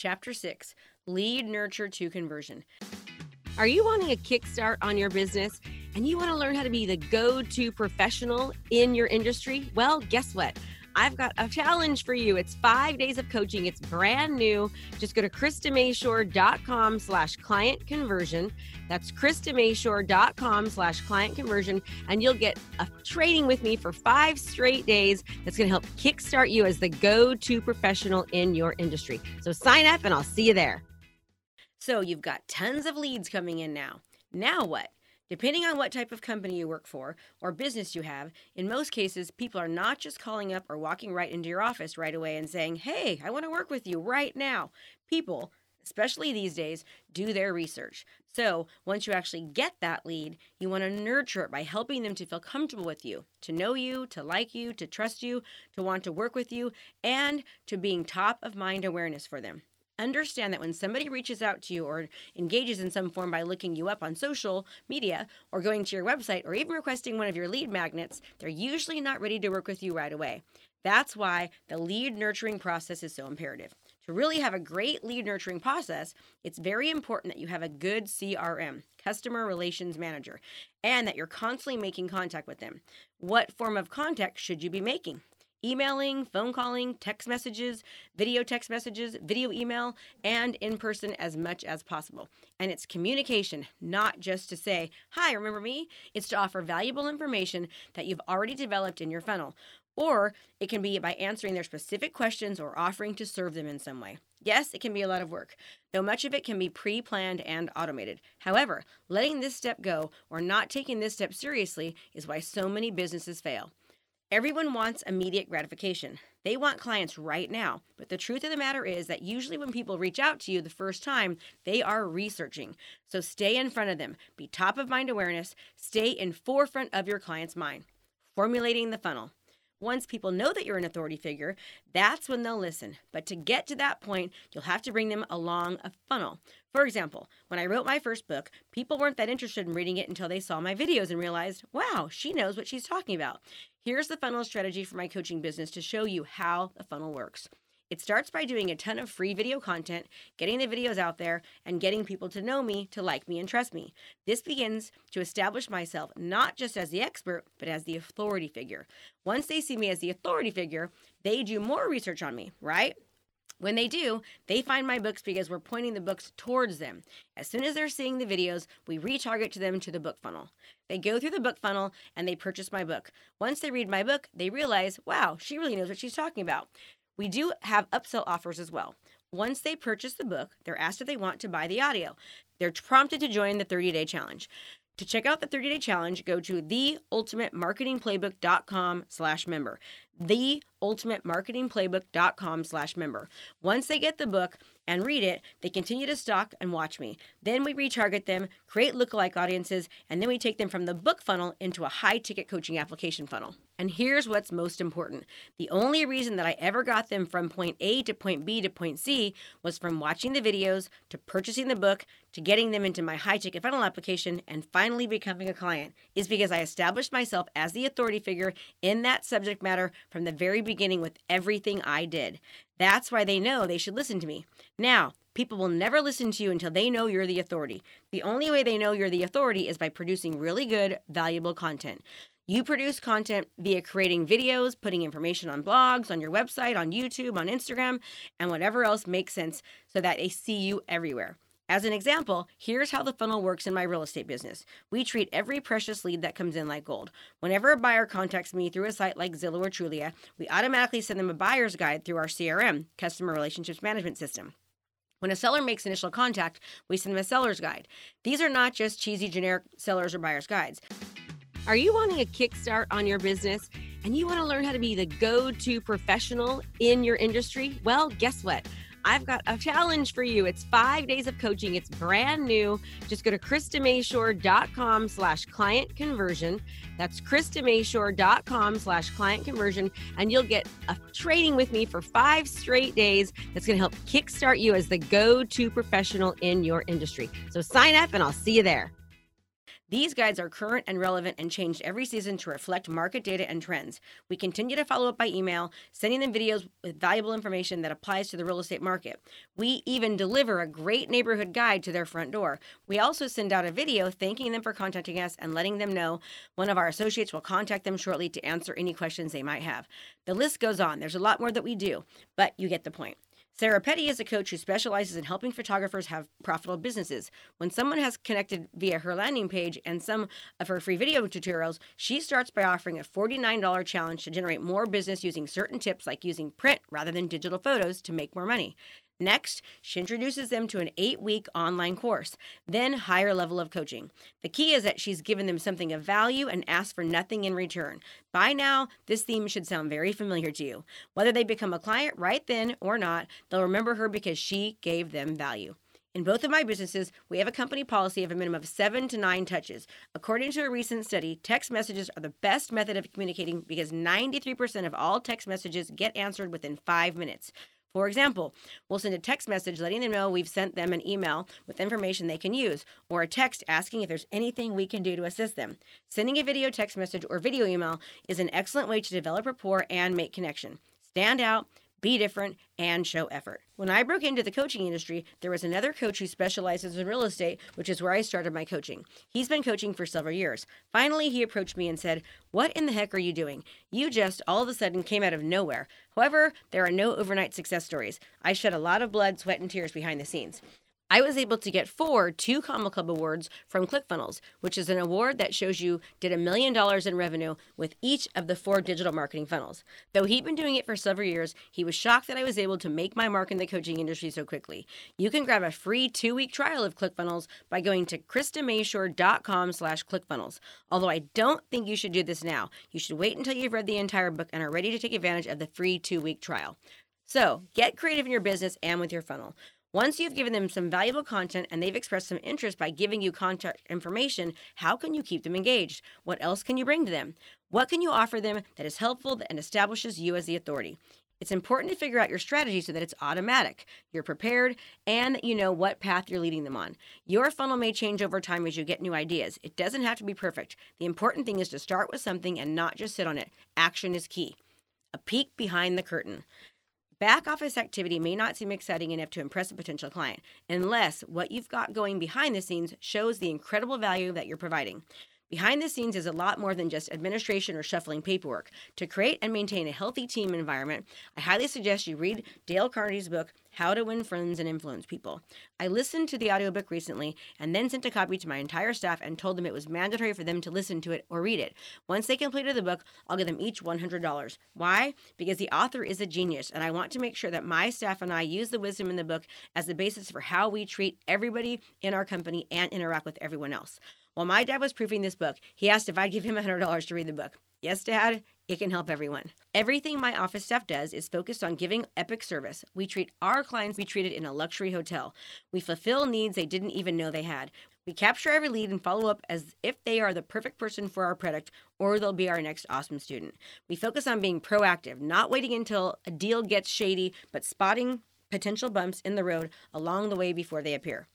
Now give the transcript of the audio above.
Chapter 6 Lead Nurture to Conversion. Are you wanting a kickstart on your business and you want to learn how to be the go to professional in your industry? Well, guess what? I've got a challenge for you. It's five days of coaching. It's brand new. Just go to KristaMashore.com slash client conversion. That's KristaMashore.com slash client conversion. And you'll get a training with me for five straight days that's going to help kickstart you as the go-to professional in your industry. So sign up and I'll see you there. So you've got tons of leads coming in now. Now what? Depending on what type of company you work for or business you have, in most cases, people are not just calling up or walking right into your office right away and saying, Hey, I want to work with you right now. People, especially these days, do their research. So once you actually get that lead, you want to nurture it by helping them to feel comfortable with you, to know you, to like you, to trust you, to want to work with you, and to being top of mind awareness for them understand that when somebody reaches out to you or engages in some form by looking you up on social media or going to your website or even requesting one of your lead magnets, they're usually not ready to work with you right away. That's why the lead nurturing process is so imperative. To really have a great lead nurturing process, it's very important that you have a good CRM, customer relations manager, and that you're constantly making contact with them. What form of contact should you be making? Emailing, phone calling, text messages, video text messages, video email, and in person as much as possible. And it's communication, not just to say, Hi, remember me? It's to offer valuable information that you've already developed in your funnel. Or it can be by answering their specific questions or offering to serve them in some way. Yes, it can be a lot of work, though much of it can be pre planned and automated. However, letting this step go or not taking this step seriously is why so many businesses fail. Everyone wants immediate gratification. They want clients right now. But the truth of the matter is that usually when people reach out to you the first time, they are researching. So stay in front of them, be top of mind awareness, stay in forefront of your client's mind. Formulating the funnel. Once people know that you're an authority figure, that's when they'll listen. But to get to that point, you'll have to bring them along a funnel. For example, when I wrote my first book, people weren't that interested in reading it until they saw my videos and realized, wow, she knows what she's talking about. Here's the funnel strategy for my coaching business to show you how the funnel works. It starts by doing a ton of free video content, getting the videos out there, and getting people to know me, to like me, and trust me. This begins to establish myself not just as the expert, but as the authority figure. Once they see me as the authority figure, they do more research on me, right? When they do, they find my books because we're pointing the books towards them. As soon as they're seeing the videos, we retarget to them to the book funnel. They go through the book funnel and they purchase my book. Once they read my book, they realize, wow, she really knows what she's talking about. We do have upsell offers as well. Once they purchase the book, they're asked if they want to buy the audio. They're prompted to join the 30 day challenge. To check out the 30 day challenge, go to theultimatemarketingplaybook.com slash member. Theultimatemarketingplaybook.com slash member. Once they get the book and read it, they continue to stalk and watch me. Then we retarget them, create lookalike audiences, and then we take them from the book funnel into a high ticket coaching application funnel. And here's what's most important the only reason that I ever got them from point A to point B to point C was from watching the videos, to purchasing the book, to getting them into my high ticket funnel application, and finally becoming a client, is because I established myself as the authority figure in that subject matter from the very beginning with everything I did. That's why they know they should listen to me. Now, People will never listen to you until they know you're the authority. The only way they know you're the authority is by producing really good, valuable content. You produce content via creating videos, putting information on blogs, on your website, on YouTube, on Instagram, and whatever else makes sense so that they see you everywhere. As an example, here's how the funnel works in my real estate business. We treat every precious lead that comes in like gold. Whenever a buyer contacts me through a site like Zillow or Trulia, we automatically send them a buyer's guide through our CRM, Customer Relationships Management System. When a seller makes initial contact, we send them a seller's guide. These are not just cheesy generic sellers or buyer's guides. Are you wanting a kickstart on your business and you want to learn how to be the go to professional in your industry? Well, guess what? I've got a challenge for you. It's five days of coaching. It's brand new. Just go to KristaMashore.com slash client conversion. That's KristaMashore.com slash client conversion. And you'll get a training with me for five straight days that's going to help kickstart you as the go to professional in your industry. So sign up and I'll see you there. These guides are current and relevant and changed every season to reflect market data and trends. We continue to follow up by email, sending them videos with valuable information that applies to the real estate market. We even deliver a great neighborhood guide to their front door. We also send out a video thanking them for contacting us and letting them know one of our associates will contact them shortly to answer any questions they might have. The list goes on. There's a lot more that we do, but you get the point. Sarah Petty is a coach who specializes in helping photographers have profitable businesses. When someone has connected via her landing page and some of her free video tutorials, she starts by offering a $49 challenge to generate more business using certain tips like using print rather than digital photos to make more money. Next, she introduces them to an eight week online course, then higher level of coaching. The key is that she's given them something of value and asked for nothing in return. By now, this theme should sound very familiar to you. Whether they become a client right then or not, they'll remember her because she gave them value. In both of my businesses, we have a company policy of a minimum of seven to nine touches. According to a recent study, text messages are the best method of communicating because 93% of all text messages get answered within five minutes. For example, we'll send a text message letting them know we've sent them an email with information they can use, or a text asking if there's anything we can do to assist them. Sending a video text message or video email is an excellent way to develop rapport and make connection. Stand out, be different, and show effort. When I broke into the coaching industry, there was another coach who specializes in real estate, which is where I started my coaching. He's been coaching for several years. Finally, he approached me and said, What in the heck are you doing? You just all of a sudden came out of nowhere. However, there are no overnight success stories. I shed a lot of blood, sweat, and tears behind the scenes. I was able to get four two Comma Club awards from ClickFunnels, which is an award that shows you did a million dollars in revenue with each of the four digital marketing funnels. Though he'd been doing it for several years, he was shocked that I was able to make my mark in the coaching industry so quickly. You can grab a free two-week trial of ClickFunnels by going to KristaMashore.com slash ClickFunnels. Although I don't think you should do this now. You should wait until you've read the entire book and are ready to take advantage of the free two-week trial. So, get creative in your business and with your funnel. Once you've given them some valuable content and they've expressed some interest by giving you contact information, how can you keep them engaged? What else can you bring to them? What can you offer them that is helpful and establishes you as the authority? It's important to figure out your strategy so that it's automatic, you're prepared, and that you know what path you're leading them on. Your funnel may change over time as you get new ideas. It doesn't have to be perfect. The important thing is to start with something and not just sit on it. Action is key. A peek behind the curtain. Back office activity may not seem exciting enough to impress a potential client unless what you've got going behind the scenes shows the incredible value that you're providing. Behind the scenes is a lot more than just administration or shuffling paperwork. To create and maintain a healthy team environment, I highly suggest you read Dale Carnegie's book, How to Win Friends and Influence People. I listened to the audiobook recently and then sent a copy to my entire staff and told them it was mandatory for them to listen to it or read it. Once they completed the book, I'll give them each $100. Why? Because the author is a genius and I want to make sure that my staff and I use the wisdom in the book as the basis for how we treat everybody in our company and interact with everyone else. While my dad was proofing this book, he asked if I'd give him $100 to read the book. Yes, Dad, it can help everyone. Everything my office staff does is focused on giving epic service. We treat our clients we treated in a luxury hotel. We fulfill needs they didn't even know they had. We capture every lead and follow up as if they are the perfect person for our product or they'll be our next awesome student. We focus on being proactive, not waiting until a deal gets shady, but spotting potential bumps in the road along the way before they appear.